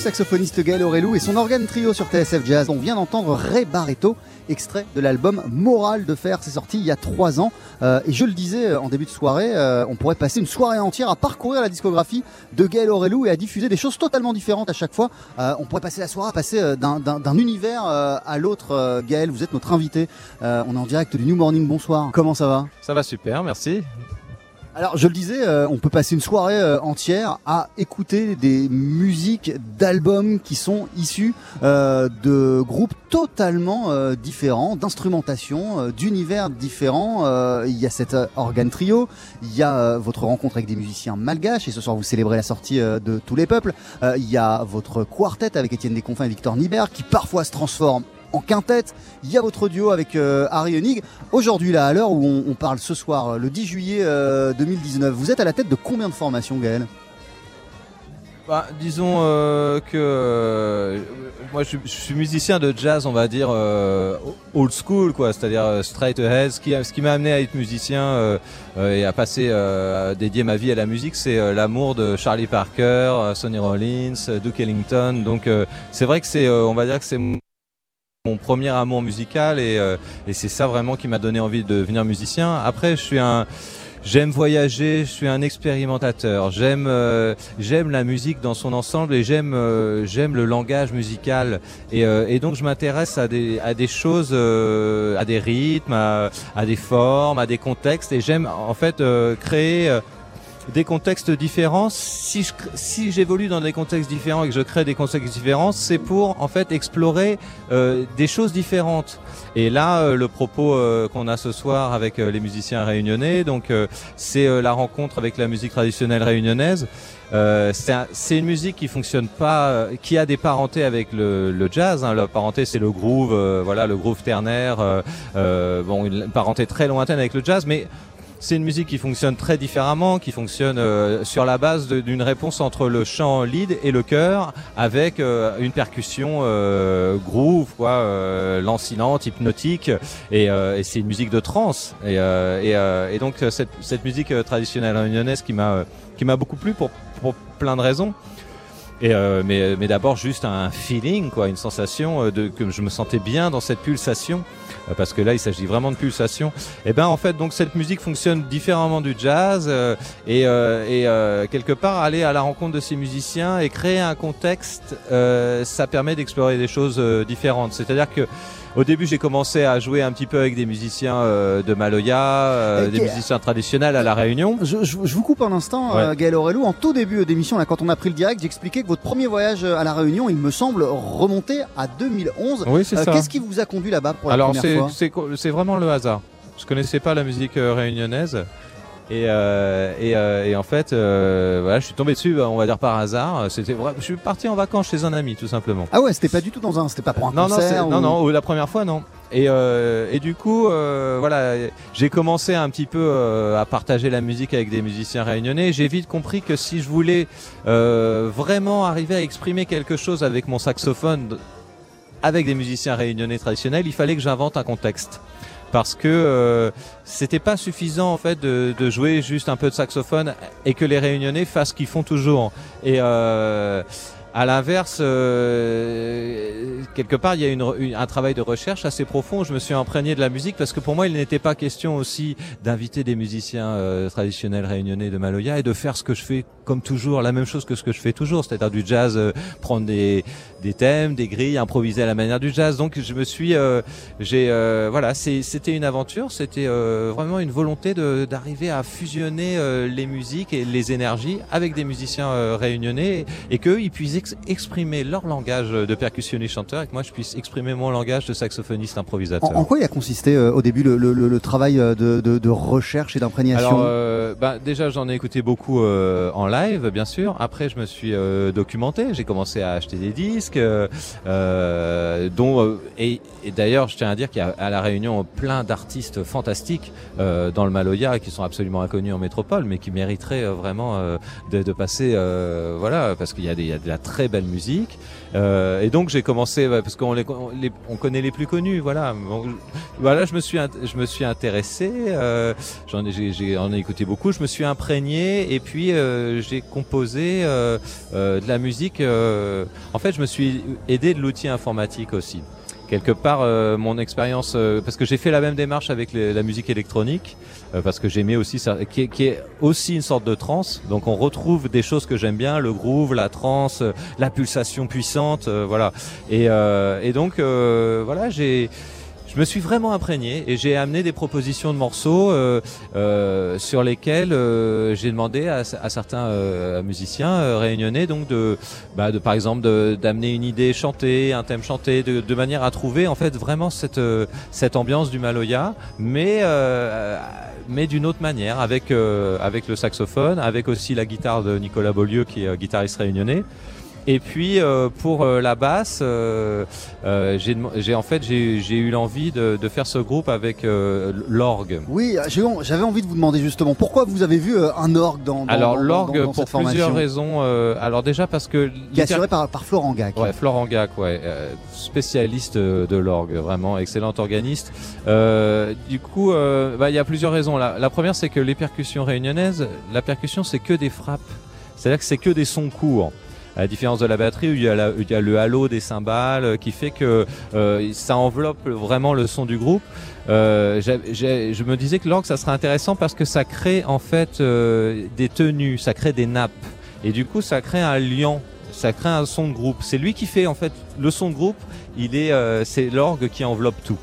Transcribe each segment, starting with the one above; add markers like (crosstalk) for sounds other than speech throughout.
saxophoniste Gaël Aurelou et son organe trio sur TSF Jazz. On vient d'entendre Ray Barreto, extrait de l'album Moral de Fer. C'est sorti il y a trois ans. Euh, et je le disais euh, en début de soirée, euh, on pourrait passer une soirée entière à parcourir la discographie de Gaël Aurelou et à diffuser des choses totalement différentes à chaque fois. on pourrait passer la soirée à passer d'un univers à l'autre. Gaël, vous êtes notre invité. on est en direct du New Morning. Bonsoir. Comment ça va? Ça va super, merci. Alors je le disais, euh, on peut passer une soirée euh, entière à écouter des musiques d'albums qui sont issus euh, de groupes totalement différents, d'instrumentation, d'univers différents. il y a cet organe trio, il y a votre rencontre avec des musiciens malgaches et ce soir vous célébrez la sortie de tous les peuples. il y a votre quartet avec Étienne Desconfins et Victor Nibert qui parfois se transforme en quintette. Il y a votre duo avec euh, Harry Hennig. Aujourd'hui, là, à l'heure où on, parle ce soir, le 10 juillet 2019, euh, vous êtes à la tête de combien de formations, Gaël? Bah, disons euh, que moi je, suis musicien de jazz, on va dire old school, quoi, c'est-à-dire straight ahead. Ce qui, ce qui m'a amené à être musicien et à passer à dédier ma vie à la musique, c'est l'amour de Charlie Parker, Sonny Rollins, Duke Ellington. Donc c'est vrai que c'est, on va dire que c'est mon premier amour musical euh, et, c'est ça vraiment qui m'a donné envie de devenir musicien. Après, je suis un J'aime voyager, je suis un expérimentateur. J'aime euh, j'aime la musique dans son ensemble et j'aime euh, j'aime le langage musical et, et donc je m'intéresse à des à des choses, à des rythmes, à, des formes, à des contextes et j'aime en fait créer des contextes différents. Si je, si j'évolue dans des contextes différents et que je crée des contextes différents, c'est pour en fait explorer euh, des choses différentes. Et là, euh, le propos euh, qu'on a ce soir avec les musiciens réunionnais, donc c'est la rencontre avec la musique traditionnelle réunionnaise. c'est une musique qui fonctionne pas, qui a des parentés avec le, le jazz. Hein. La parenté, c'est le groove, voilà, le groove ternaire. bon, une parenté très lointaine avec le jazz, mais c'est une musique qui fonctionne très différemment, qui fonctionne euh, sur la base d'une réponse entre le chant lead et le chœur, avec euh, une percussion euh, groove, quoi, lancinante, hypnotique, et, et c'est une musique de trance. Et, et, et donc cette, cette musique traditionnelle réunionnaise qui m'a qui m'a beaucoup plu pour, pour plein de raisons. Et mais, mais d'abord juste un feeling, quoi, une sensation de que je me sentais bien dans cette pulsation. Euh, parce que là il s'agit vraiment de pulsation. Et eh ben en fait donc cette musique fonctionne différemment du jazz euh, et, euh, et quelque part aller à la rencontre de ces musiciens et créer un contexte, ça permet d'explorer des choses différentes. C'est-à-dire que au début, j'ai commencé à jouer un petit peu avec des musiciens euh, de Maloya, euh, des musiciens traditionnels à la Réunion. Je, vous coupe un instant, ouais. Gaël Aurelou. En tout début d'émission, là, quand on a pris le direct, j'expliquais que votre premier voyage à la Réunion, il me semble remonter à 2011. Oui, c'est ça. Qu'est-ce qui vous a conduit là-bas pour la première fois? Alors, c'est vraiment le hasard. Je connaissais pas la musique réunionnaise. Et, euh, et, euh, et, en fait, euh, voilà, je suis tombé dessus, on va dire par hasard. C'était. Je suis parti en vacances chez un ami, tout simplement. Ah ouais, c'était pas du tout dans un, c'était pas pour un non, concert. Non, non, la première fois, non. Et, et du coup, voilà, j'ai commencé un petit peu à partager la musique avec des musiciens réunionnais. J'ai vite compris que si je voulais vraiment arriver à exprimer quelque chose avec mon saxophone, avec des musiciens réunionnais traditionnels, il fallait que j'invente un contexte parce que euh, c'était pas suffisant en fait de, de, jouer juste un peu de saxophone et que les réunionnais fassent ce qu'ils font toujours. Et euh, à l'inverse, euh, quelque part, il y a une, un travail de recherche assez profond. Je me suis imprégné de la musique parce que pour moi, il n'était pas question aussi d'inviter des musiciens euh, traditionnels réunionnais de Maloya et de faire ce que je fais comme toujours, la même chose que ce que je fais toujours, c'est-à-dire du jazz, euh, prendre des, des thèmes, des grilles, improviser à la manière du jazz. Donc, je me suis, j'ai, voilà, c'était une aventure, c'était vraiment une volonté d'arriver à fusionner les musiques et les énergies avec des musiciens réunionnais et qu'eux, ils puissent exprimer leur langage de percussionniste chanteur et que moi je puisse exprimer mon langage de saxophoniste improvisateur. En, quoi il a consisté euh, au début le, le, le travail euh, de, de, de, recherche et d'imprégnation? Alors euh, bah, déjà j'en ai écouté beaucoup euh, en live bien sûr. Après je me suis euh, documenté, j'ai commencé à acheter des disques, dont et, et d'ailleurs je tiens à dire qu'il y a à la Réunion plein d'artistes fantastiques dans le Maloya qui sont absolument inconnus en métropole, mais qui mériteraient vraiment de, passer voilà parce qu'il y a de la très belle musique. Euh, et donc j'ai commencé parce qu'on les, on, connaît les plus connus, voilà. voilà, je me suis je me suis intéressé, euh, j'en ai j'ai en ai écouté beaucoup, je me suis imprégné et puis euh, j'ai composé euh, euh, de la musique. en fait, je me suis aidé de l'outil informatique aussi quelque part euh, mon expérience euh, parce que j'ai fait la même démarche avec la musique électronique euh, parce que j'aimais aussi ça qui est, aussi une sorte de trance. Donc on retrouve des choses que j'aime bien le groove la trance la pulsation puissante voilà. Et donc voilà j'ai je me suis vraiment imprégné et j'ai amené des propositions de morceaux euh, euh, sur lesquels euh, j'ai demandé à, à certains euh, musiciens euh, réunionnais donc de, bah, de par exemple d'amener une idée chantée, un thème chanté, de, de, manière à trouver en fait vraiment cette euh, cette ambiance du Maloya, mais mais d'une autre manière avec avec le saxophone, avec aussi la guitare de Nicolas Beaulieu qui est guitariste réunionnais. Et puis euh, pour euh, la basse, euh, j'ai en fait j'ai eu l'envie de, de, faire ce groupe avec l'orgue. Oui, j'avais envie de vous demander justement pourquoi vous avez vu un orgue dans, dans Alors l'orgue pour plusieurs raisons. alors déjà parce que qui est assuré par, par Florent Gac. Ouais, Florent Gac, ouais, spécialiste de l'orgue, vraiment excellent organiste. du coup, bah, il y a plusieurs raisons. La, la première, c'est que les percussions réunionnaises, la percussion, c'est que des frappes. C'est-à-dire que c'est que des sons courts. À la différence de la batterie où il y a, le halo des cymbales euh, qui fait que euh, ça enveloppe vraiment le son du groupe. Euh, je me disais que l'orgue ça serait intéressant parce que ça crée en fait des tenues, ça crée des nappes et du coup ça crée un lien ça crée un son de groupe. C'est lui qui fait en fait le son de groupe. C'est l'orgue qui enveloppe tout.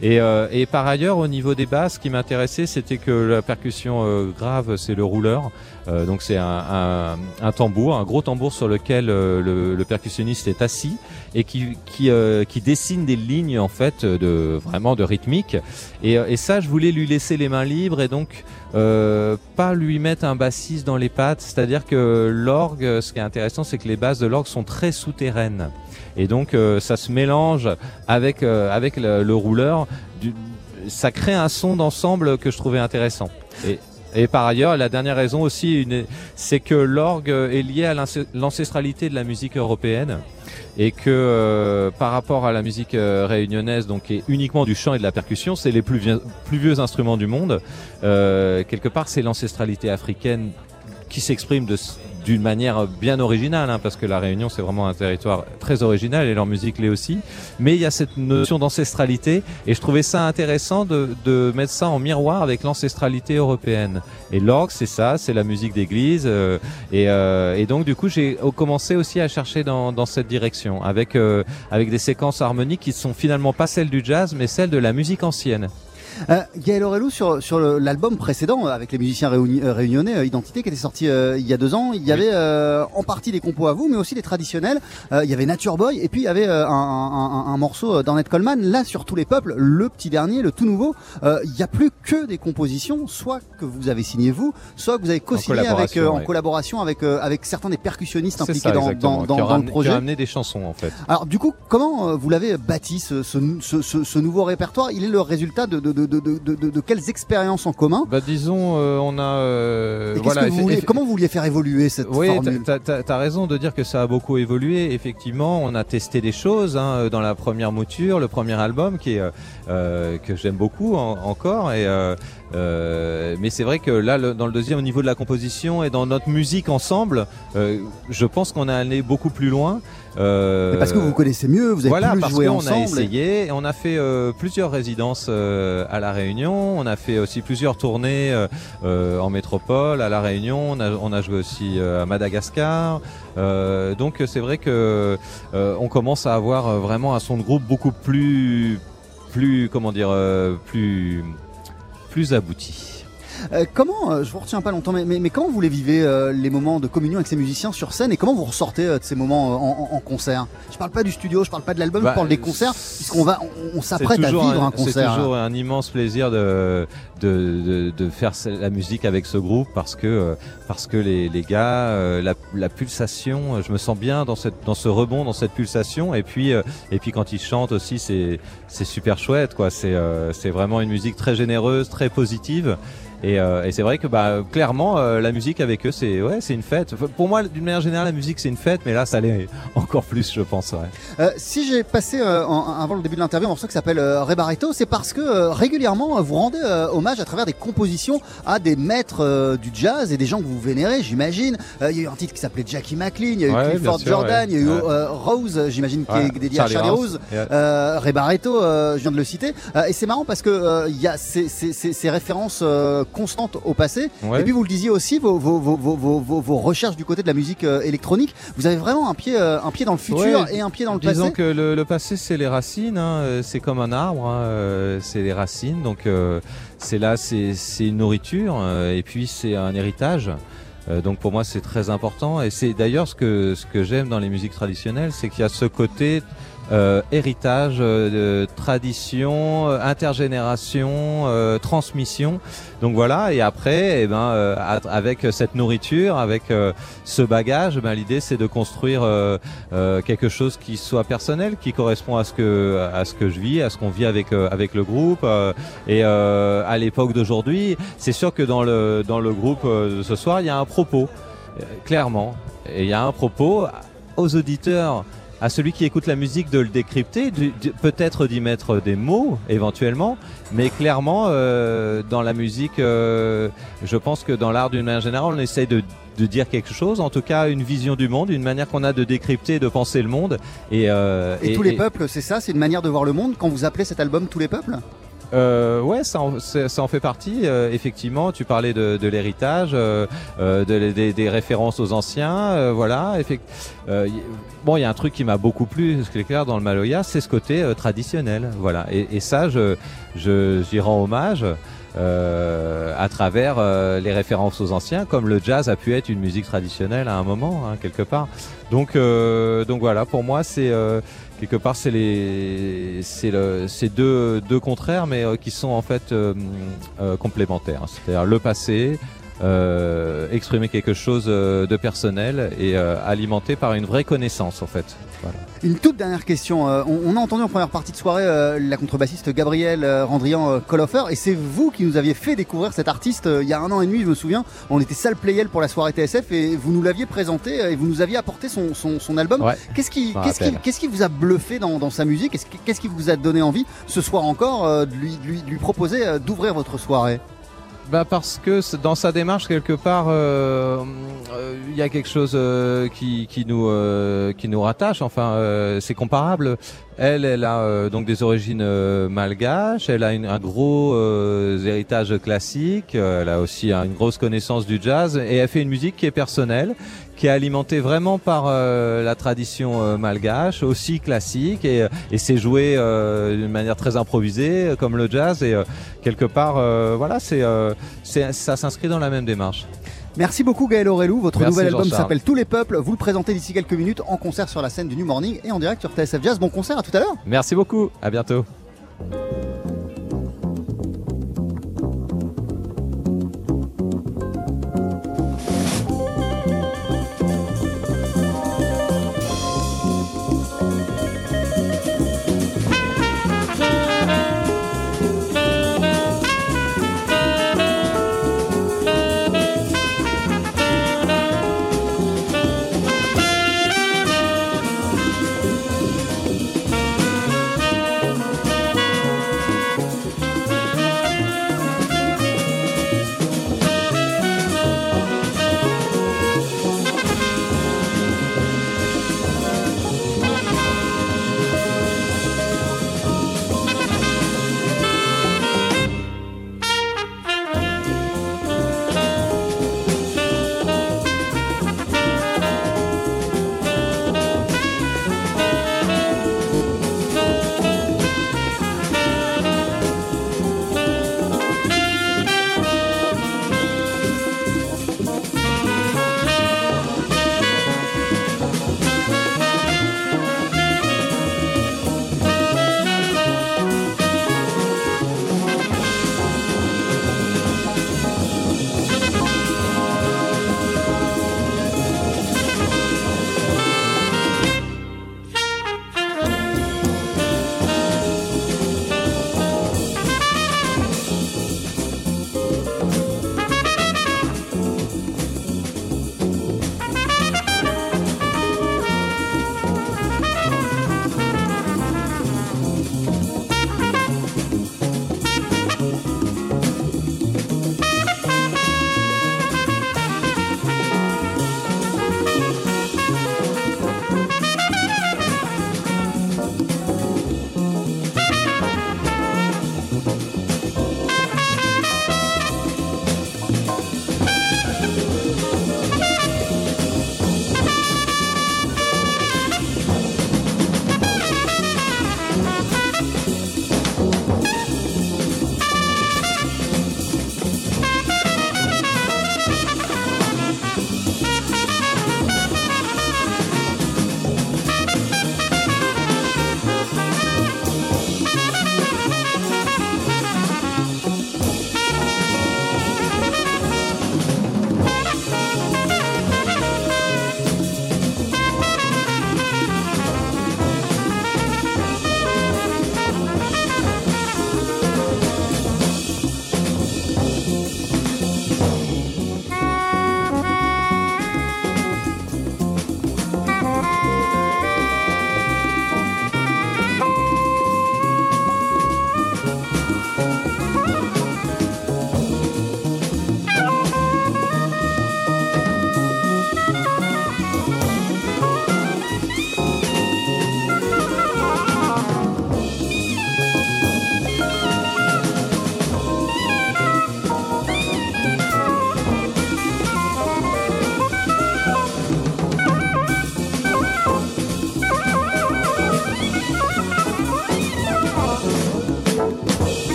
Et, par ailleurs, au niveau des basses, ce qui m'intéressait, c'était que la percussion grave, c'est le rouleur. Euh, donc c'est un, un, un, tambour, un gros tambour sur lequel euh, le, le, percussionniste est assis et qui, qui, euh, qui, dessine des lignes en fait de vraiment de rythmique. Et, et ça, je voulais lui laisser les mains libres et donc pas lui mettre un bassiste dans les pattes. C'est-à-dire que l'orgue, ce qui est intéressant, c'est que les basses de l'orgue sont très souterraines. Et donc euh, ça se mélange avec euh, avec le, le rouleur. Du, ça crée un son d'ensemble que je trouvais intéressant. Et par ailleurs, la dernière raison aussi, c'est que l'orgue est lié à l'ancestralité de la musique européenne et que euh, par rapport à la musique euh, réunionnaise, donc qui est uniquement du chant et de la percussion, c'est les plus vieux, instruments du monde. Euh, quelque part, c'est l'ancestralité africaine qui s'exprime de, d'une manière bien originale, hein, parce que la Réunion c'est vraiment un territoire très original et leur musique l'est aussi. Mais il y a cette notion d'ancestralité et je trouvais ça intéressant de, mettre ça en miroir avec l'ancestralité européenne. Et l'orgue c'est ça, c'est la musique d'église euh, et, euh, et, donc du coup j'ai commencé aussi à chercher dans, cette direction avec euh, avec des séquences harmoniques qui sont finalement pas celles du jazz mais celles de la musique ancienne. Euh, Gaël Aurelou, sur, sur l'album précédent, avec les musiciens réuni, euh, réunionnais, euh, Identité, qui était sorti euh, il y a deux ans, il y avait en partie des compos à vous, mais aussi des traditionnels. il y avait Nature Boy, et puis il y avait un, un, un, morceau d'Ornette Coleman. Là, sur tous les peuples, le petit dernier, le tout nouveau, il n'y a plus que des compositions, soit que vous avez signé vous, soit que vous avez co-signé avec, en collaboration avec, avec certains des percussionnistes impliqués dans, dans, dans, dans, le projet. Qui a amené des chansons, en fait. Alors, du coup, comment vous l'avez bâti, ce, ce, ce, ce, nouveau répertoire? Il est le résultat de, de, de de, de, de, de, quelles expériences en commun bah, Disons, euh, on a. Euh, voilà, vous vouliez, comment vous vouliez faire évoluer cette oui, formule Oui, tu as, raison de dire que ça a beaucoup évolué. Effectivement, on a testé des choses hein, dans la première mouture, le premier album qui est, euh, que j'aime beaucoup en, encore. Et, euh, mais c'est vrai que là, le, dans le deuxième, au niveau de la composition et dans notre musique ensemble, euh, je pense qu'on a allé beaucoup plus loin. Euh, parce que vous vous connaissez mieux, vous avez voilà, plus parce joué on ensemble. a essayé, et on a fait plusieurs résidences à la Réunion, on a fait aussi plusieurs tournées en métropole à la Réunion, on a, on a joué aussi à Madagascar. donc c'est vrai que on commence à avoir vraiment un son de groupe beaucoup plus, plus comment dire, plus plus abouti. Euh, comment, euh, je vous retiens pas longtemps, mais, mais, mais comment vous les vivez euh, les moments de communion avec ces musiciens sur scène et comment vous ressortez de ces moments en, en, en, concert? Je parle pas du studio, je parle pas de l'album, bah, je parle des concerts, puisqu'on va, on, on s'apprête à vivre un, un concert. C'est toujours un immense plaisir de de, de, faire la musique avec ce groupe parce que parce que les, les gars, la, la, pulsation, je me sens bien dans cette dans ce rebond, dans cette pulsation. Et puis et puis quand ils chantent aussi, c'est c'est super chouette quoi. C'est c'est vraiment une musique très généreuse, très positive. Et, euh, et c'est vrai que bah, clairement, euh, la musique avec eux, c'est ouais, c'est une fête. Pour moi, d'une manière générale, la musique c'est une fête, mais là, ça l'est (laughs) encore plus, je pense. Ouais. Euh, si j'ai passé en, avant le début de l'interview un morceau qui s'appelle Rebarito, c'est parce que régulièrement vous rendez hommage à travers des compositions à des maîtres du jazz et des gens que vous vénérez, j'imagine. Il y a eu un titre qui s'appelait Jackie McLean, il y a eu Clifford Jordan, il y a eu Rose, j'imagine, qui est dédié à Charlie Rose. Rebarito, je viens de le citer. et c'est marrant parce que il y a ces, ces, ces, ces références constante au passé. Et puis vous le disiez aussi, vos, vos, vos, vos, recherches du côté de la musique euh, électronique, vous avez vraiment un pied, euh, un pied dans le futur et un pied dans le passé. Disons que le, passé c'est les racines, hein. euh, c'est comme un arbre, hein. c'est les racines, donc c'est là, c'est une nourriture et puis c'est un héritage. donc pour moi c'est très important et c'est d'ailleurs ce que ce que j'aime dans les musiques traditionnelles, c'est qu'il y a ce côté euh, héritage, euh, tradition, euh, intergénération, transmission. Donc voilà, et après, eh ben, avec cette nourriture, avec ce bagage, ben, l'idée c'est de construire quelque chose qui soit personnel, qui correspond à ce que à ce que je vis, à ce qu'on vit avec avec le groupe. et à l'époque d'aujourd'hui, c'est sûr que dans le dans le groupe de ce soir, il y a un propos, clairement, et il y a un propos aux auditeurs à celui qui écoute la musique de le décrypter, peut-être d'y mettre des mots éventuellement, mais clairement euh, dans la musique, euh, je pense que dans l'art d'une manière générale, on essaye de, de, dire quelque chose, en tout cas une vision du monde, une manière qu'on a de décrypter, de penser le monde. Et, euh, et, tous les peuples, c'est ça, c'est une manière de voir le monde quand vous appelez cet album Tous les peuples? Euh, ouais, ça en, ça en, fait partie. Euh, effectivement, tu parlais de, de l'héritage, euh, euh de, des, des références aux anciens. Euh, voilà. bon, il y a un truc qui m'a beaucoup plu, ce qui est clair dans le Maloya, c'est ce côté traditionnel. Voilà. Et, et ça, je, j'y rends hommage. Euh, à travers les références aux anciens, comme le jazz a pu être une musique traditionnelle à un moment, hein, quelque part. Donc, euh, donc voilà, pour moi, c'est quelque part c'est les c'est le deux deux contraires mais euh, qui sont en fait euh, euh, complémentaires. C'est-à-dire le passé euh, exprimer quelque chose euh, de personnel et euh, alimenté par une vraie connaissance en fait. Voilà. Une toute dernière question. On, on, a entendu en première partie de soirée la contrebassiste Gabrielle Randrian Coloffer et c'est vous qui nous aviez fait découvrir cet artiste il y a un an et demi, je me souviens. On était salle Playel pour la soirée TSF et vous nous l'aviez présenté et vous nous aviez apporté son, son, son album. Ouais, qu'est-ce qui, qu'est-ce qui, qu'est-ce qui vous a bluffé dans, dans sa musique? Qu'est-ce qui, qu'est-ce qui vous a donné envie ce soir encore de lui, lui, lui proposer d'ouvrir votre soirée? Bah parce que dans sa démarche quelque part, euh, euh, il y a quelque chose euh, qui, qui nous qui nous rattache. Enfin, c'est comparable. Elle, elle a donc des origines malgaches. Elle a une, un gros héritage classique. Elle a aussi une grosse connaissance du jazz et elle fait une musique qui est personnelle, qui est alimentée vraiment par la tradition malgache, aussi classique et, et c'est joué d'une manière très improvisée comme le jazz et quelque part, voilà, c'est ça s'inscrit dans la même démarche. Merci beaucoup Gaël Aurelou. Votre nouvel album s'appelle Tous les peuples. Vous le présentez d'ici quelques minutes en concert sur la scène du New Morning et en direct sur TSF Jazz. Bon concert, à tout à l'heure. Merci beaucoup. À bientôt.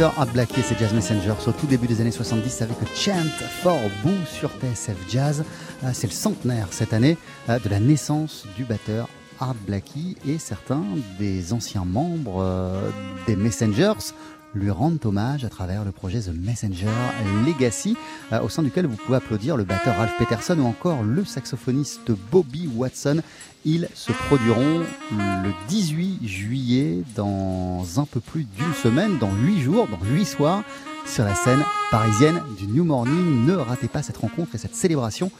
Et ses Jazz Messengers au tout début des années 70 avec Chant for Boo sur TSF Jazz. Euh, c'est le centenaire cette année euh, de la naissance du batteur Art Blackie et certains des anciens membres euh, des Messengers lui rendent hommage à travers le projet The Messenger Legacy, au sein duquel vous pouvez applaudir le batteur Ralph Peterson ou encore le saxophoniste Bobby Watson. Ils se produiront le 18 juillet dans un peu plus d'une semaine, dans huit jours, dans huit soirs, sur la scène parisienne du New Morning. Ne ratez pas cette rencontre et cette célébration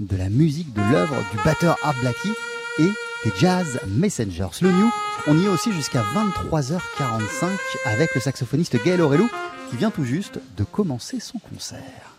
de la musique, de l'œuvre du batteur Art Blackie et des Jazz Messengers. Le New, on y est aussi jusqu'à 23h45 avec le saxophoniste Gaël Aurelou qui vient tout juste de commencer son concert.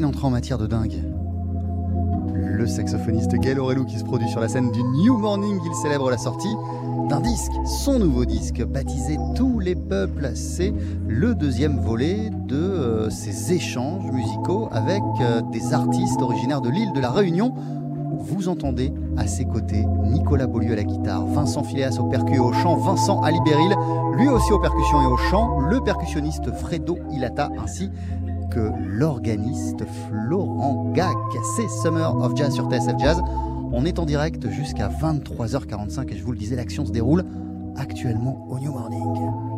Une entrée en matière de dingue. Le saxophoniste Gail Aurelou qui se produit sur la scène du New Morning, il célèbre la sortie d'un disque, son nouveau disque, baptisé Tous les peuples. C'est le deuxième volet de euh, ces échanges musicaux avec euh, des artistes originaires de l'île de la Réunion. Vous entendez à ses côtés Nicolas Beaulieu à la guitare, Vincent Phileas au percu et au chant, Vincent Alibéril, lui aussi aux percussions et au chant, le percussionniste Fredo Ilata ainsi l'organiste Florent Gac. C'est Summer of Jazz sur TSF Jazz. On est en direct jusqu'à 23h45 et je vous le disais, l'action se déroule actuellement au New Morning.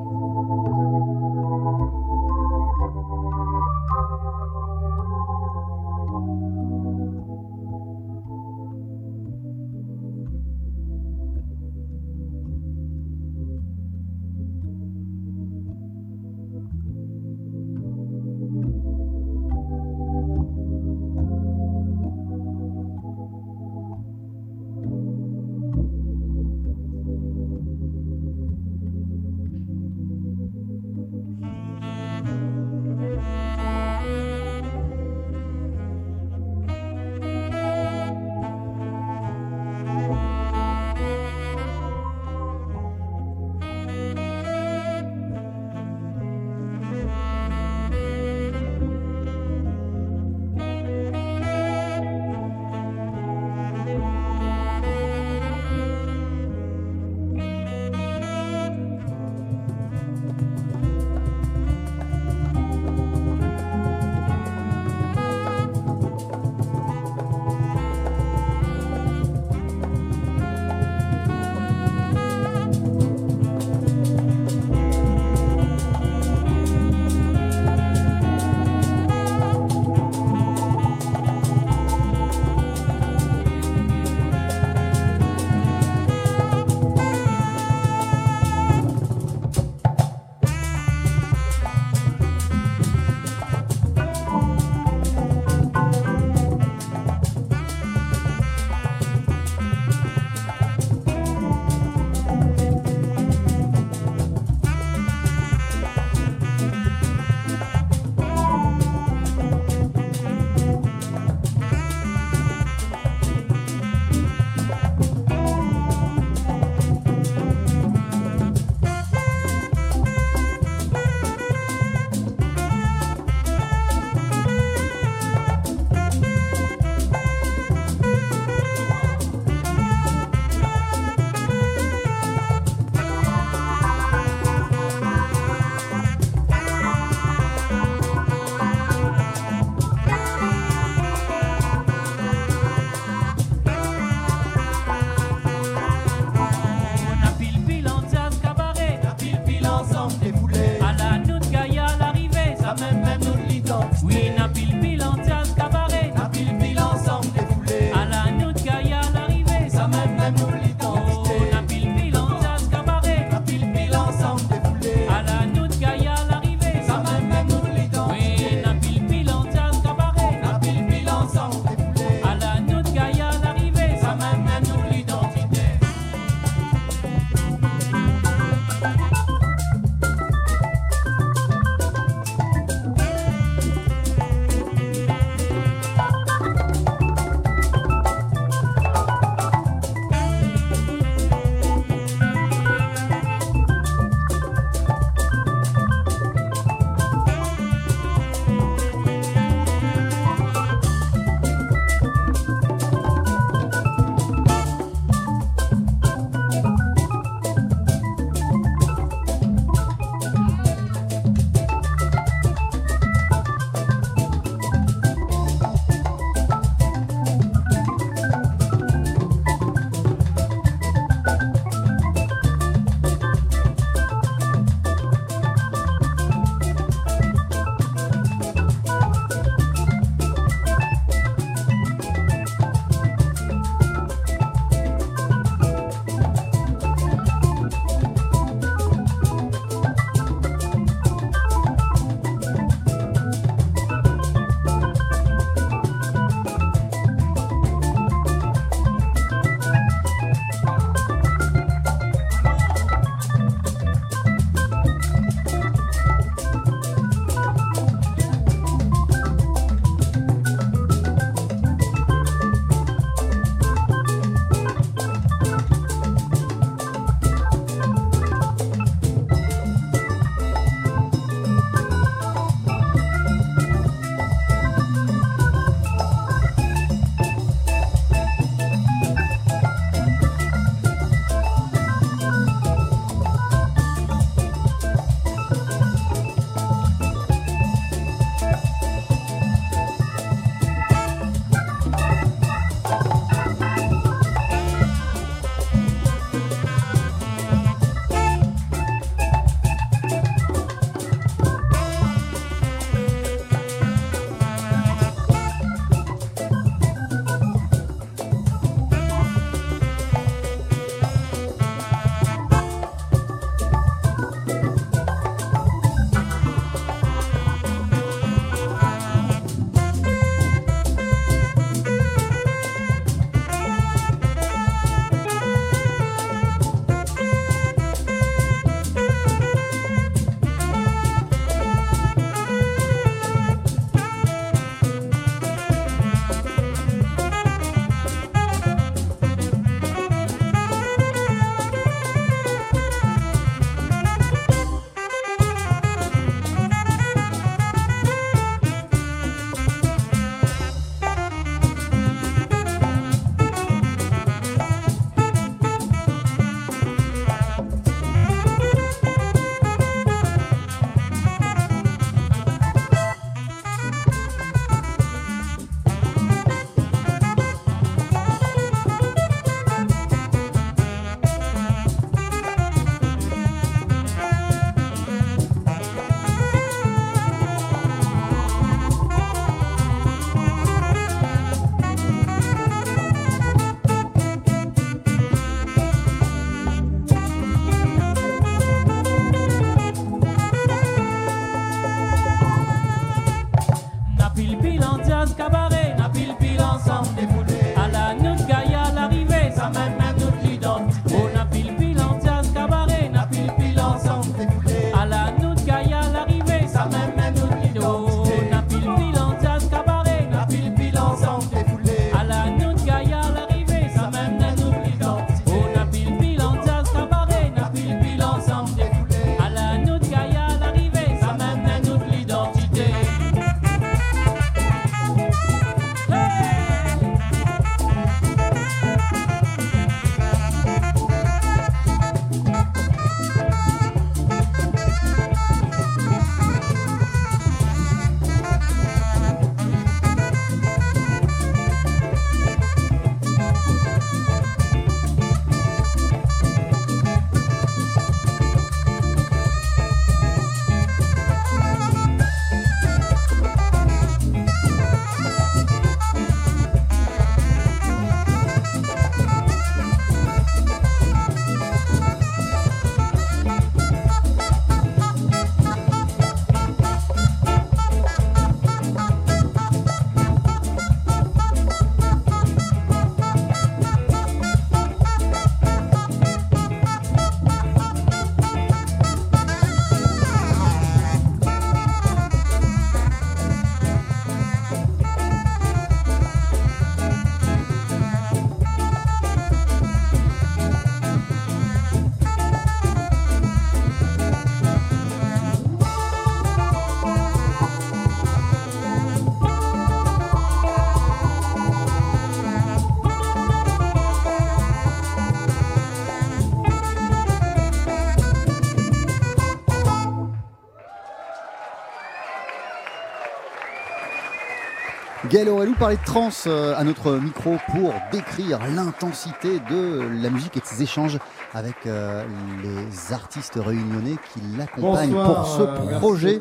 Gaël Aurelou parlait de trans euh, à notre micro pour décrire l'intensité de la musique et de ses échanges avec euh, les artistes réunionnais qui l'accompagnent pour ce euh, projet,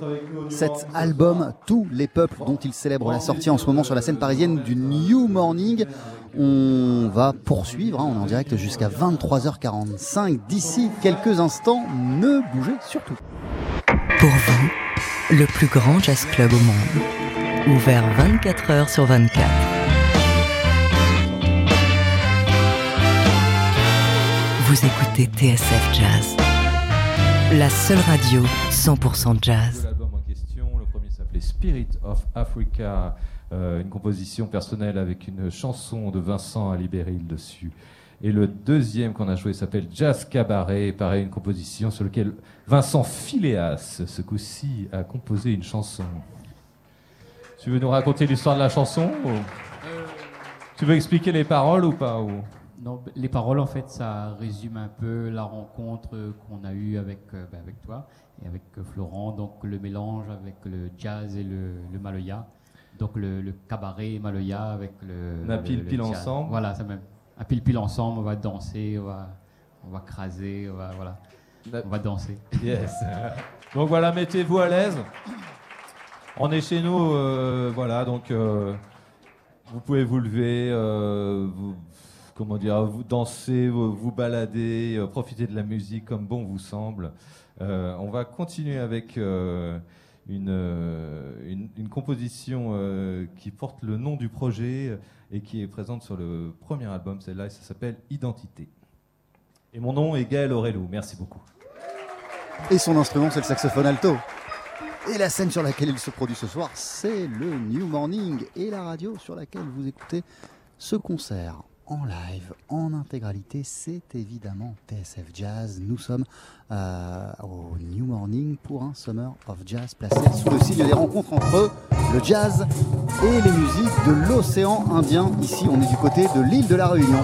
cet album Tous les peuples dont il célèbre la sortie en ce moment sur la scène parisienne du New Morning. On va poursuivre, hein, on est en direct jusqu'à 23h45 d'ici quelques instants. Ne bougez surtout. Pour vous, le plus grand jazz club au monde. Ouvert 24 heures sur 24. Vous écoutez TSF Jazz. La seule radio 100% jazz. Question, le premier s'appelait Spirit of Africa, euh, une composition personnelle avec une chanson de Vincent Alibéril dessus. Et le deuxième qu'on a joué s'appelle Jazz Cabaret, pareil, une composition sur laquelle Vincent Phileas, ce coup-ci, a composé une chanson. Tu veux nous raconter l'histoire de la chanson ou- Tu veux expliquer les paroles ou pas ou- Non, les paroles, en fait, ça résume un peu la rencontre qu'on a eue avec, euh, ben, avec toi et avec euh, Florent. Donc, le mélange avec le jazz et le, le maloya. Donc, le, le cabaret maloya avec le. On a le- pile le pile ensemble. Voilà, ça même. À pile pile ensemble, on va danser, on va, on va craser, on va, voilà. On va danser. Yes. donc voilà, mettez-vous à l'aise. On est chez nous, euh, voilà, donc euh, vous pouvez vous lever, euh, vous, comment dire, vous danser, vous, vous balader, profiter de la musique comme bon vous semble. On va continuer avec une, une, une composition qui porte le nom du projet et qui est présente sur le premier album, celle-là, et ça s'appelle Identité. Et mon nom est Gaël Aurelou. Merci beaucoup. Et son instrument, c'est le saxophone alto. Et la scène sur laquelle il se produit ce soir, c'est le New Morning et la radio sur laquelle vous écoutez ce concert en live, en intégralité. C'est évidemment TSF Jazz. Nous sommes euh, au New Morning pour un Summer of Jazz placé sous le signe des rencontres entre le jazz et les musiques de l'océan Indien. Ici, on est du côté de l'île de la Réunion.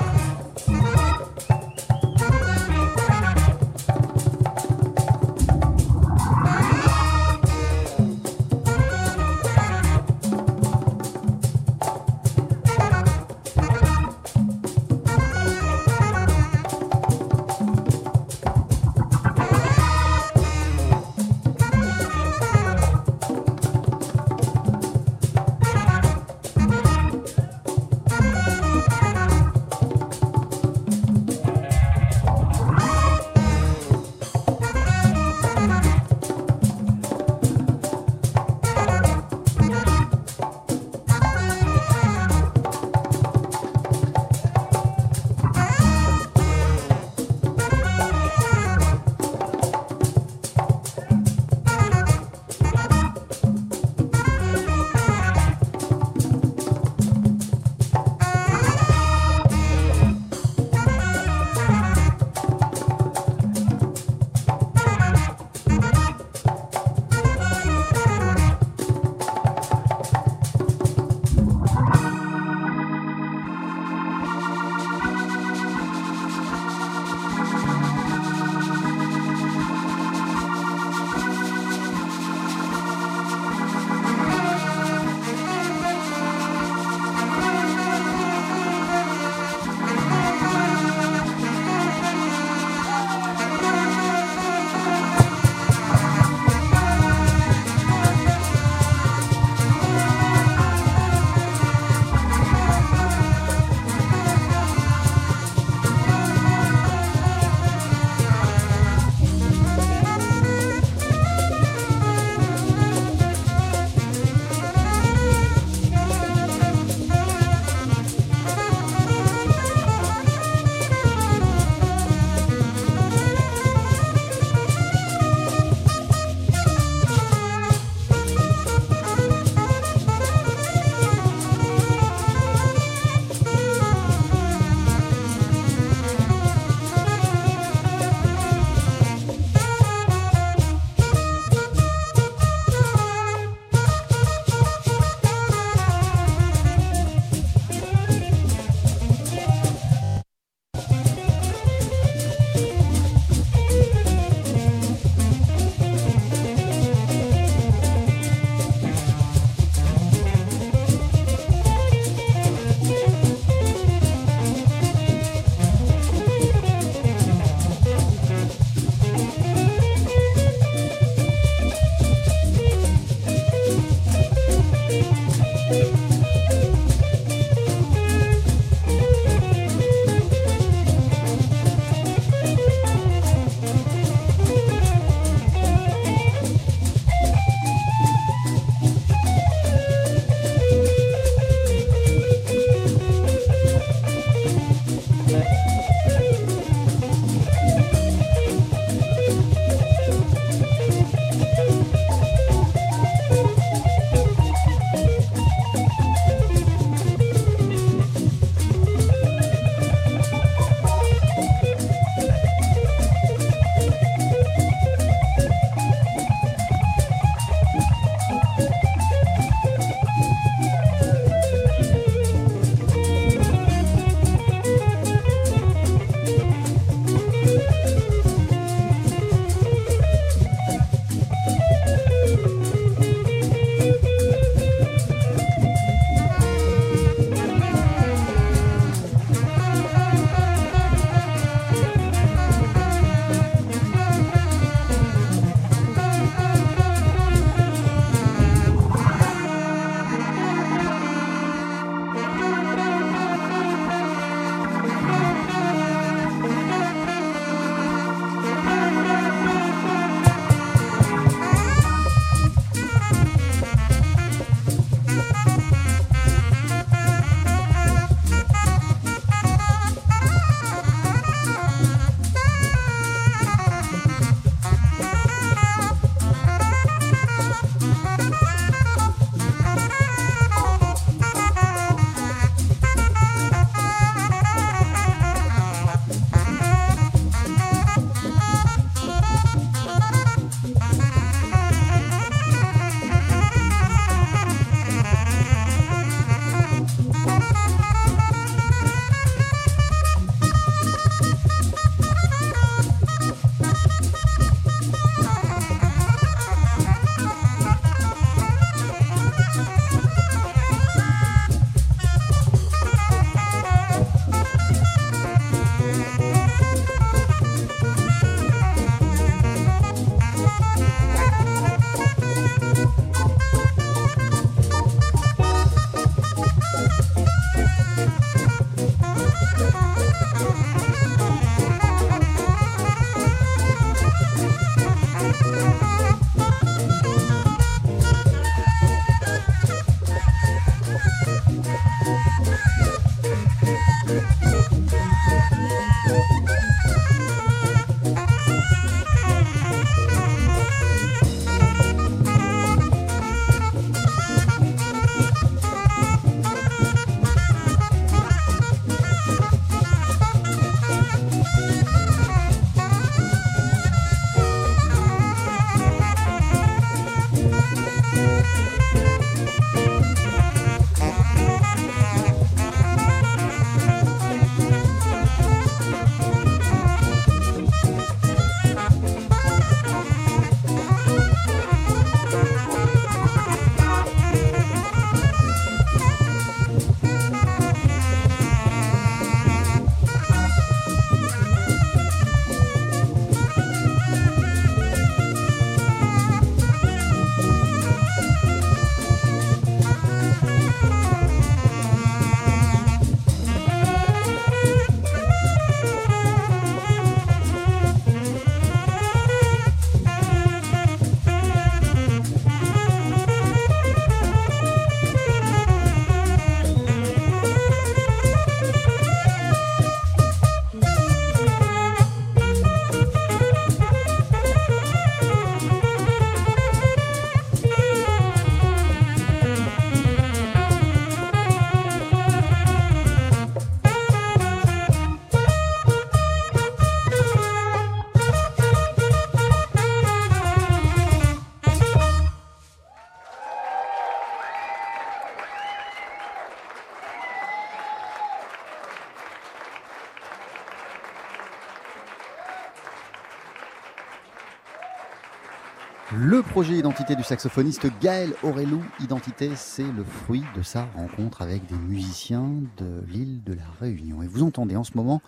Le projet Identité du saxophoniste Gaël Aurelou Identité, c'est le fruit de sa rencontre avec des musiciens de l'île de la Réunion. Et vous entendez en ce moment,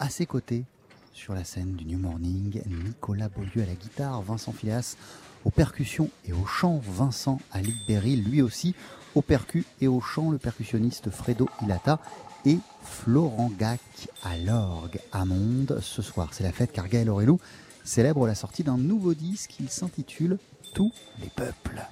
à ses côtés, sur la scène du New Morning, Nicolas Beaulieu à la guitare, Vincent Phileas aux percussions et au chant, Vincent Alibéry, lui aussi, au percu et au chant, le percussionniste Fredo Ilata et Florent Gac à l'orgue à Monde. Ce soir, c'est la fête car Gaël Aurelou célèbre la sortie d'un nouveau disque. Il s'intitule Tous les peuples.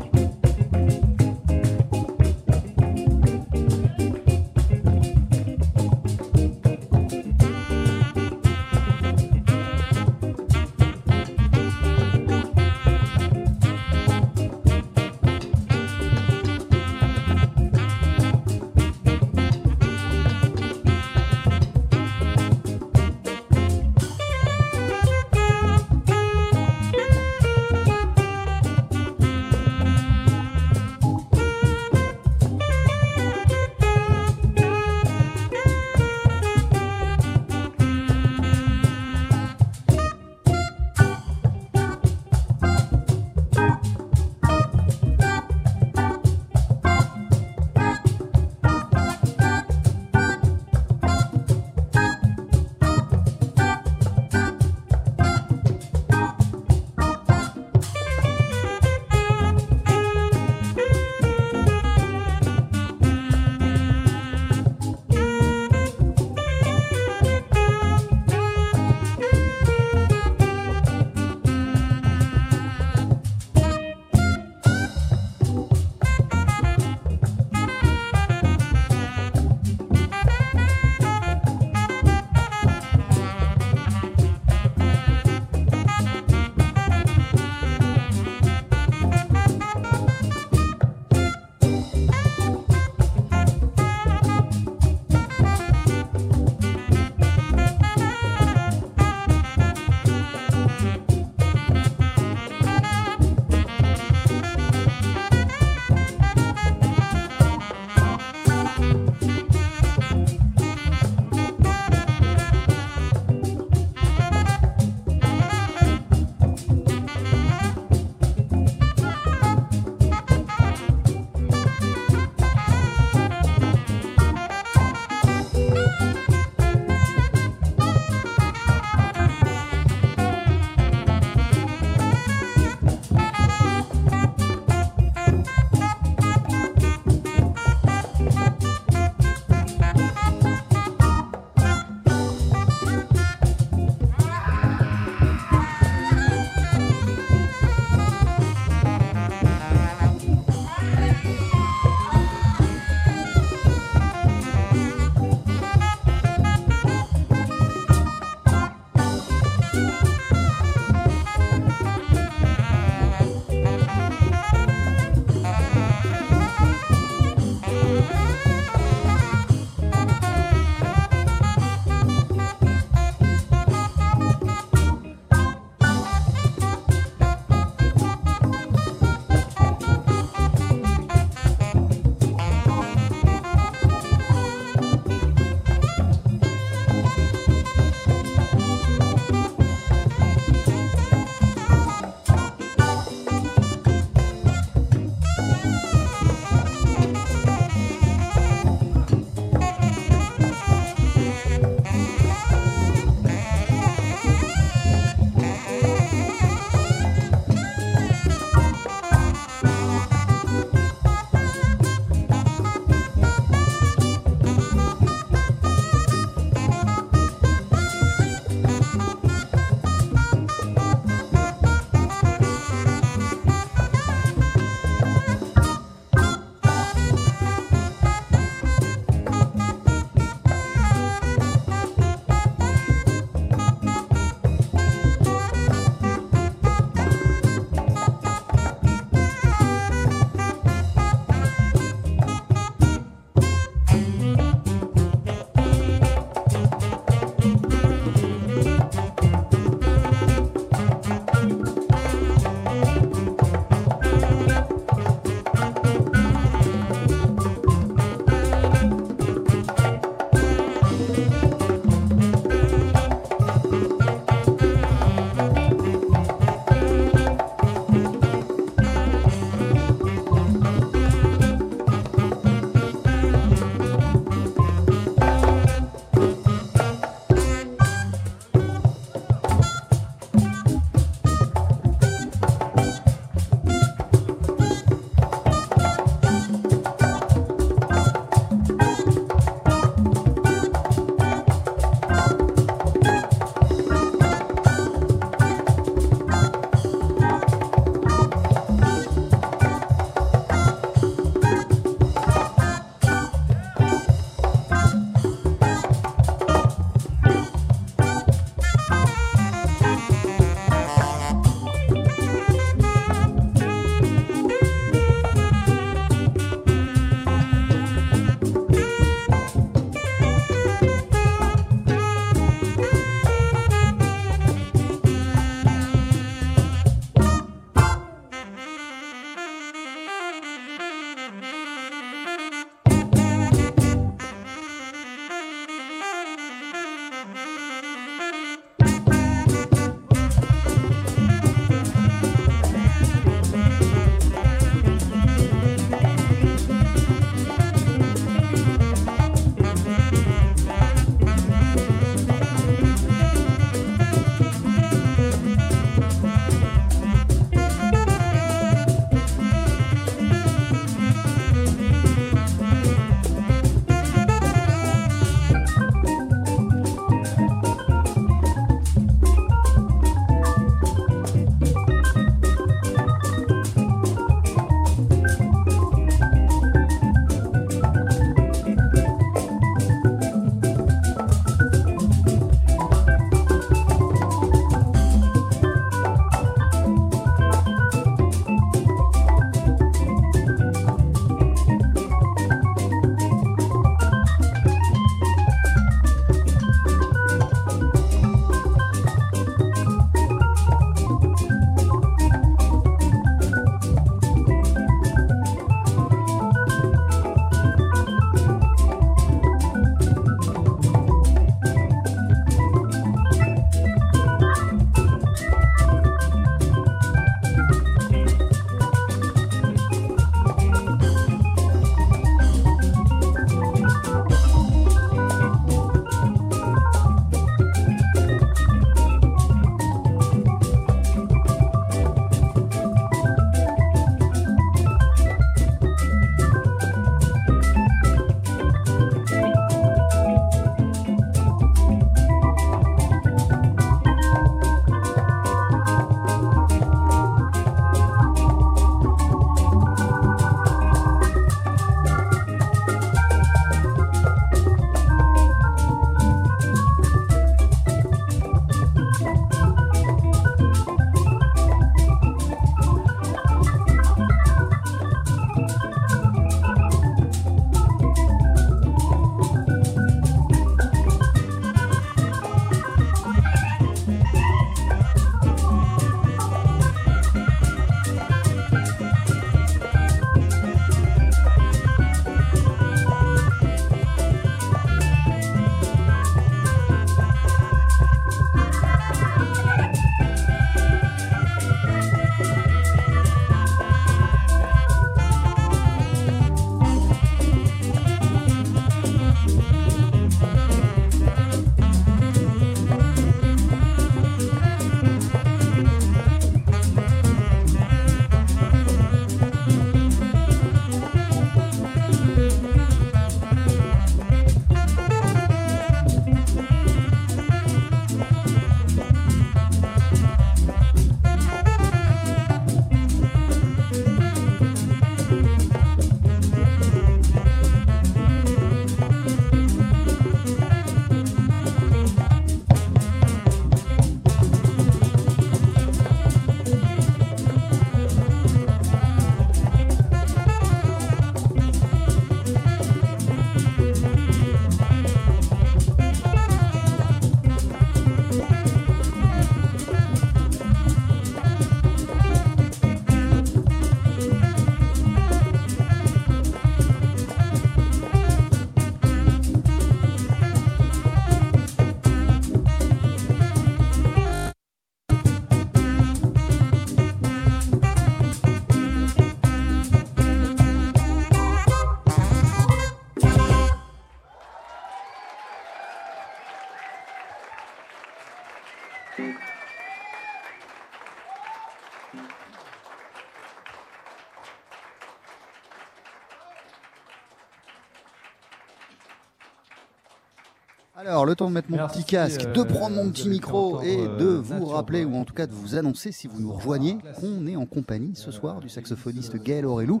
Alors, le temps de mettre mon Merci, petit casque, euh, de prendre mon petit micro et euh, de vous rappeler, ou en tout cas de vous annoncer, si vous nous rejoignez, qu'on est en compagnie ce soir du saxophoniste Gaël Aurelou,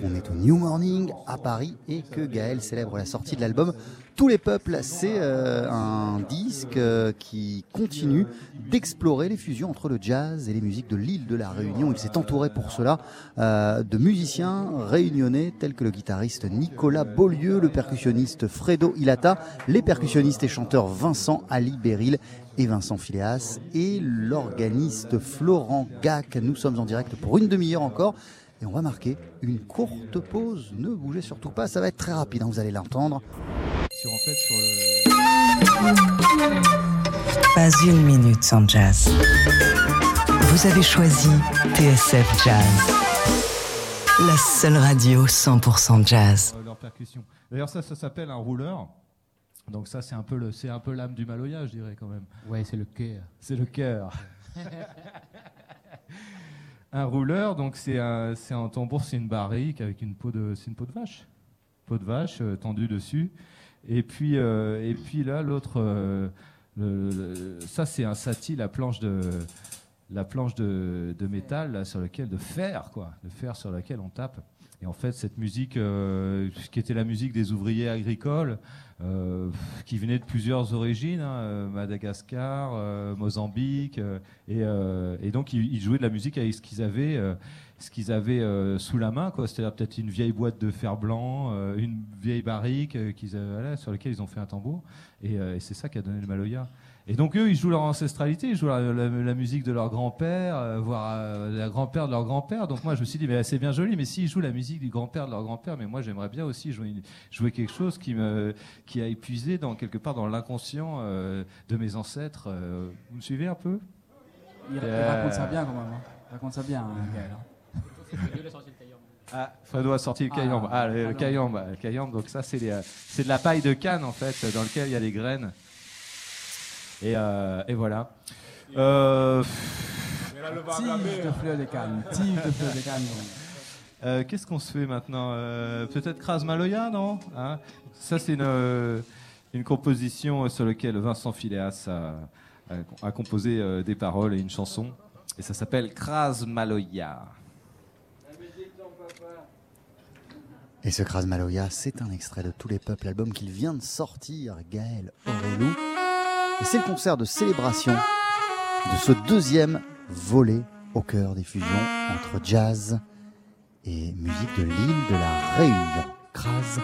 qu'on est au New Morning à Paris et que Gaël célèbre la sortie de l'album Tous les peuples. C'est euh, un disque euh, qui continue d'explorer les fusions entre le jazz et les musiques de l'île de la Réunion. Il s'est entouré pour cela euh, de musiciens réunionnais tels que le guitariste Nicolas Beaulieu, le percussionniste Fredo Ilata, les percussionnistes et chanteurs Vincent Ali Beril et Vincent Phileas et l'organiste Florent Gac. Nous sommes en direct pour une demi-heure encore et on va marquer une courte pause. Ne bougez surtout pas, ça va être très rapide, hein, vous allez l'entendre. Sur le... Pas une minute sans jazz. Vous avez choisi TSF Jazz. La seule radio 100% jazz. euh, leur percussion. D'ailleurs, ça, ça s'appelle un rouleur. Donc ça, c'est un peu le, c'est un peu l'âme du Maloya, je dirais quand même. Ouais, c'est le cœur. C'est le cœur. (laughs) un rouleur, donc c'est un, c'est un tambour, c'est une barrique avec une peau de, c'est une peau de vache, peau de vache euh, tendue dessus. Et puis, euh, et puis là, l'autre, euh, ça c'est un sati, la planche de, la planche de, métal sur lequel, de fer quoi, de fer sur laquelle on tape. Et en fait, cette musique, euh, qui était la musique des ouvriers agricoles, euh, qui venait de plusieurs origines, hein, euh, Madagascar, euh, Mozambique, et, donc ils, jouaient de la musique avec ce qu'ils avaient, ce qu'ils avaient euh, sous la main, quoi. C'est-à-dire peut-être une vieille boîte de fer blanc, euh, une vieille barrique euh, sur laquelle ils ont fait un tambour, et, c'est ça qui a donné le Maloya. Et donc eux, ils jouent leur ancestralité, ils jouent la, musique de leur grand-père, voire la grand-père de leur grand-père. Donc moi, je me suis dit, mais c'est bien joli, mais s'ils jouent la musique du grand-père de leur grand-père, mais moi, j'aimerais bien aussi jouer, quelque chose qui me, a épuisé dans quelque part dans l'inconscient de mes ancêtres. vous me suivez un peu? Il, raconte ça bien quand même. hein. Il raconte ça bien, hein, Gaël. hein. Ah, Fredo a sorti le Ah, kayambe. Ah, le, le kayambe, le kayambe, donc ça, c'est euh, c'est de la paille de canne, en fait, dans lequel il y a des graines. Et, euh, et voilà. Euh, Tige de fleurs de canne. Tige de fleurs de canne. (laughs) Euh, Qu'est-ce qu'on se fait maintenant Euh, Peut-être Kras Maloya, non Hein? Ça, c'est une, une composition sur laquelle Vincent Phileas a, a- a composé des paroles et une chanson. Et ça s'appelle Kras Maloya. Et ce Kras Maloya, c'est un extrait de Tous les peuples, l'album qu'il vient de sortir, Gaël Aurelou. Et c'est le concert de célébration de ce deuxième volet au cœur des fusions entre jazz et musique de l'île de la Réunion. Kras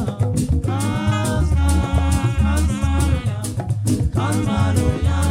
Kalmaruya, Kalmaruya.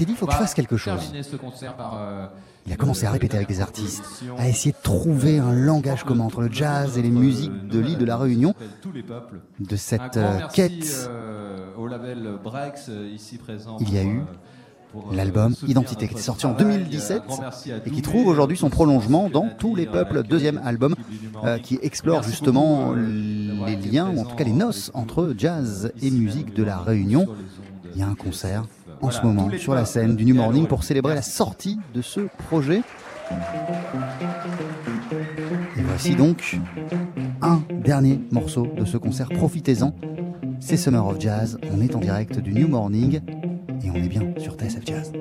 S'est dit, il faut que On je va fasse quelque chose. terminer ce concert par, euh, Il a commencé à répéter avec des artistes, à essayer de trouver un langage commun entre le jazz et les musiques de l'île de la Réunion, de cette euh, quête. euh, au label Brex ici présent. Il y a eu l'album Identité, qui est sorti en travail. 2017 Un grand merci à et qui trouve aujourd'hui son prolongement dans Tous les peuples, deuxième album, qui- euh, explore justement les liens, ou en tout cas les noces entre jazz et musique de la Réunion. Il y a un concert. En Voilà, ce moment sur la scène du New Morning pour célébrer la sortie de ce projet. Et voici donc un dernier morceau de ce concert. Profitez-en. C'est Summer of Jazz. On est en direct du New Morning et on est bien sur TSF Jazz.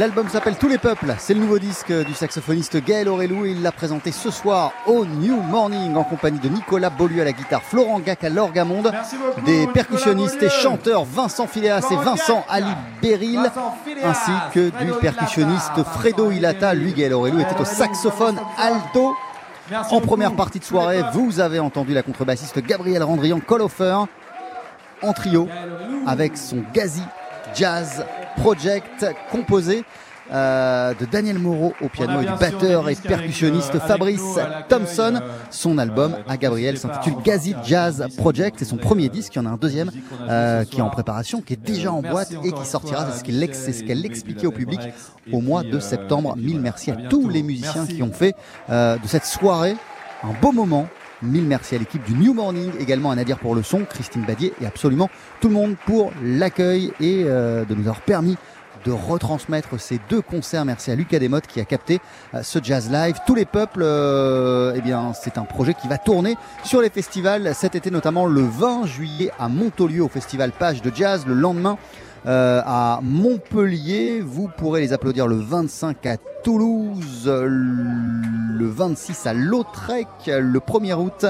L'album s'appelle Tous les peuples. C'est le nouveau disque du saxophoniste Gaël Aurelou et il l'a présenté ce soir au New Morning en compagnie de Nicolas Beaulieu à la guitare, Florent Gac à l'orgamonde, des percussionnistes et chanteurs Vincent Phileas et Vincent. Ali Phileas, ainsi que du percussionniste Ilata, Fredo Ilata. Lui. Gaël Aurelou, était au saxophone alto. Merci En première partie de soirée, vous avez entendu la contrebassiste Gabrielle Randrian Colofer en trio avec son Gazi Jazz Project composé euh, de Daniel Moreau au piano et du batteur et avec, percussionniste euh, Fabrice Thompson. euh, Son album euh, à donc Gabriel s'intitule Gazi Jazz Project. C'est son premier disque. Il y en a un deuxième euh, ce qui est en préparation, qui est déjà Euh, en boîte et qui sortira. C'est ce ce qu'elle et expliquait au public au mois de euh, septembre. Mille merci à, tous les musiciens qui ont fait euh, de cette soirée un beau moment. Mille merci à l'équipe du New Morning, également à Nadir pour le son, Christine Badier et absolument tout le monde pour l'accueil et euh, de nous avoir permis de retransmettre ces deux concerts. Merci à Lucas Desmottes qui a capté euh, ce jazz live. Tous les peuples, euh, eh bien, c'est un projet qui va tourner sur les festivals cet été, notamment le 20 juillet à Montaulieu au festival Page de Jazz. Le lendemain, euh, à Montpellier. Vous pourrez les applaudir le 25 à Toulouse, le 26 à Lautrec, le 1er août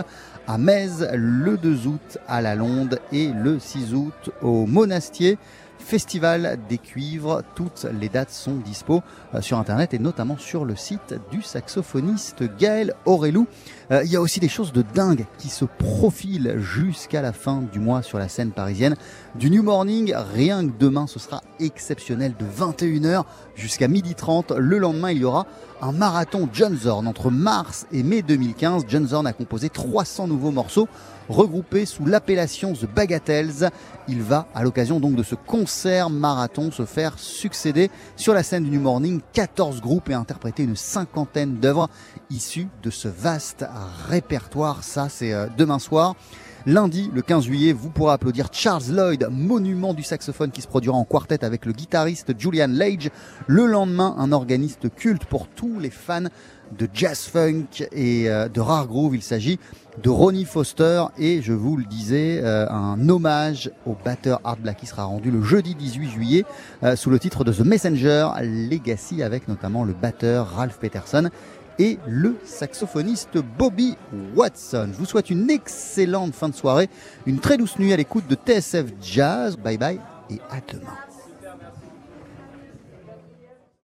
à Metz, le 2 août à La Londe et le 6 août au Monastier. Festival des cuivres, toutes les dates sont dispo euh, sur internet et notamment sur le site du saxophoniste Gaël Aurelou. Euh, il y a aussi des choses de dingue qui se profilent jusqu'à la fin du mois sur la scène parisienne. Du New Morning, rien que demain, ce sera exceptionnel de 21h jusqu'à 12h30. Le lendemain, il y aura un marathon John Zorn entre mars et mai 2015. John Zorn a composé 300 nouveaux morceaux regroupés sous l'appellation The Bagatelles. Il va, à l'occasion donc de ce concert marathon, se faire succéder sur la scène du New Morning 14 groupes et interpréter une cinquantaine d'œuvres issues de ce vaste répertoire. Ça, c'est euh, demain soir. Lundi, le 15 juillet, vous pourrez applaudir Charles Lloyd, monument du saxophone qui se produira en quartet avec le guitariste Julian Lage. Le lendemain, un organiste culte pour tous les fans de jazz funk et euh, de rare groove. Il s'agit de Ronnie Foster et je vous le disais, euh, un hommage au batteur Art Black qui sera rendu le jeudi 18 juillet euh, sous le titre de The Messenger Legacy avec notamment le batteur Ralph Peterson et le saxophoniste Bobby Watson. Je vous souhaite une excellente fin de soirée, une très douce nuit à l'écoute de TSF Jazz. Bye bye et à demain.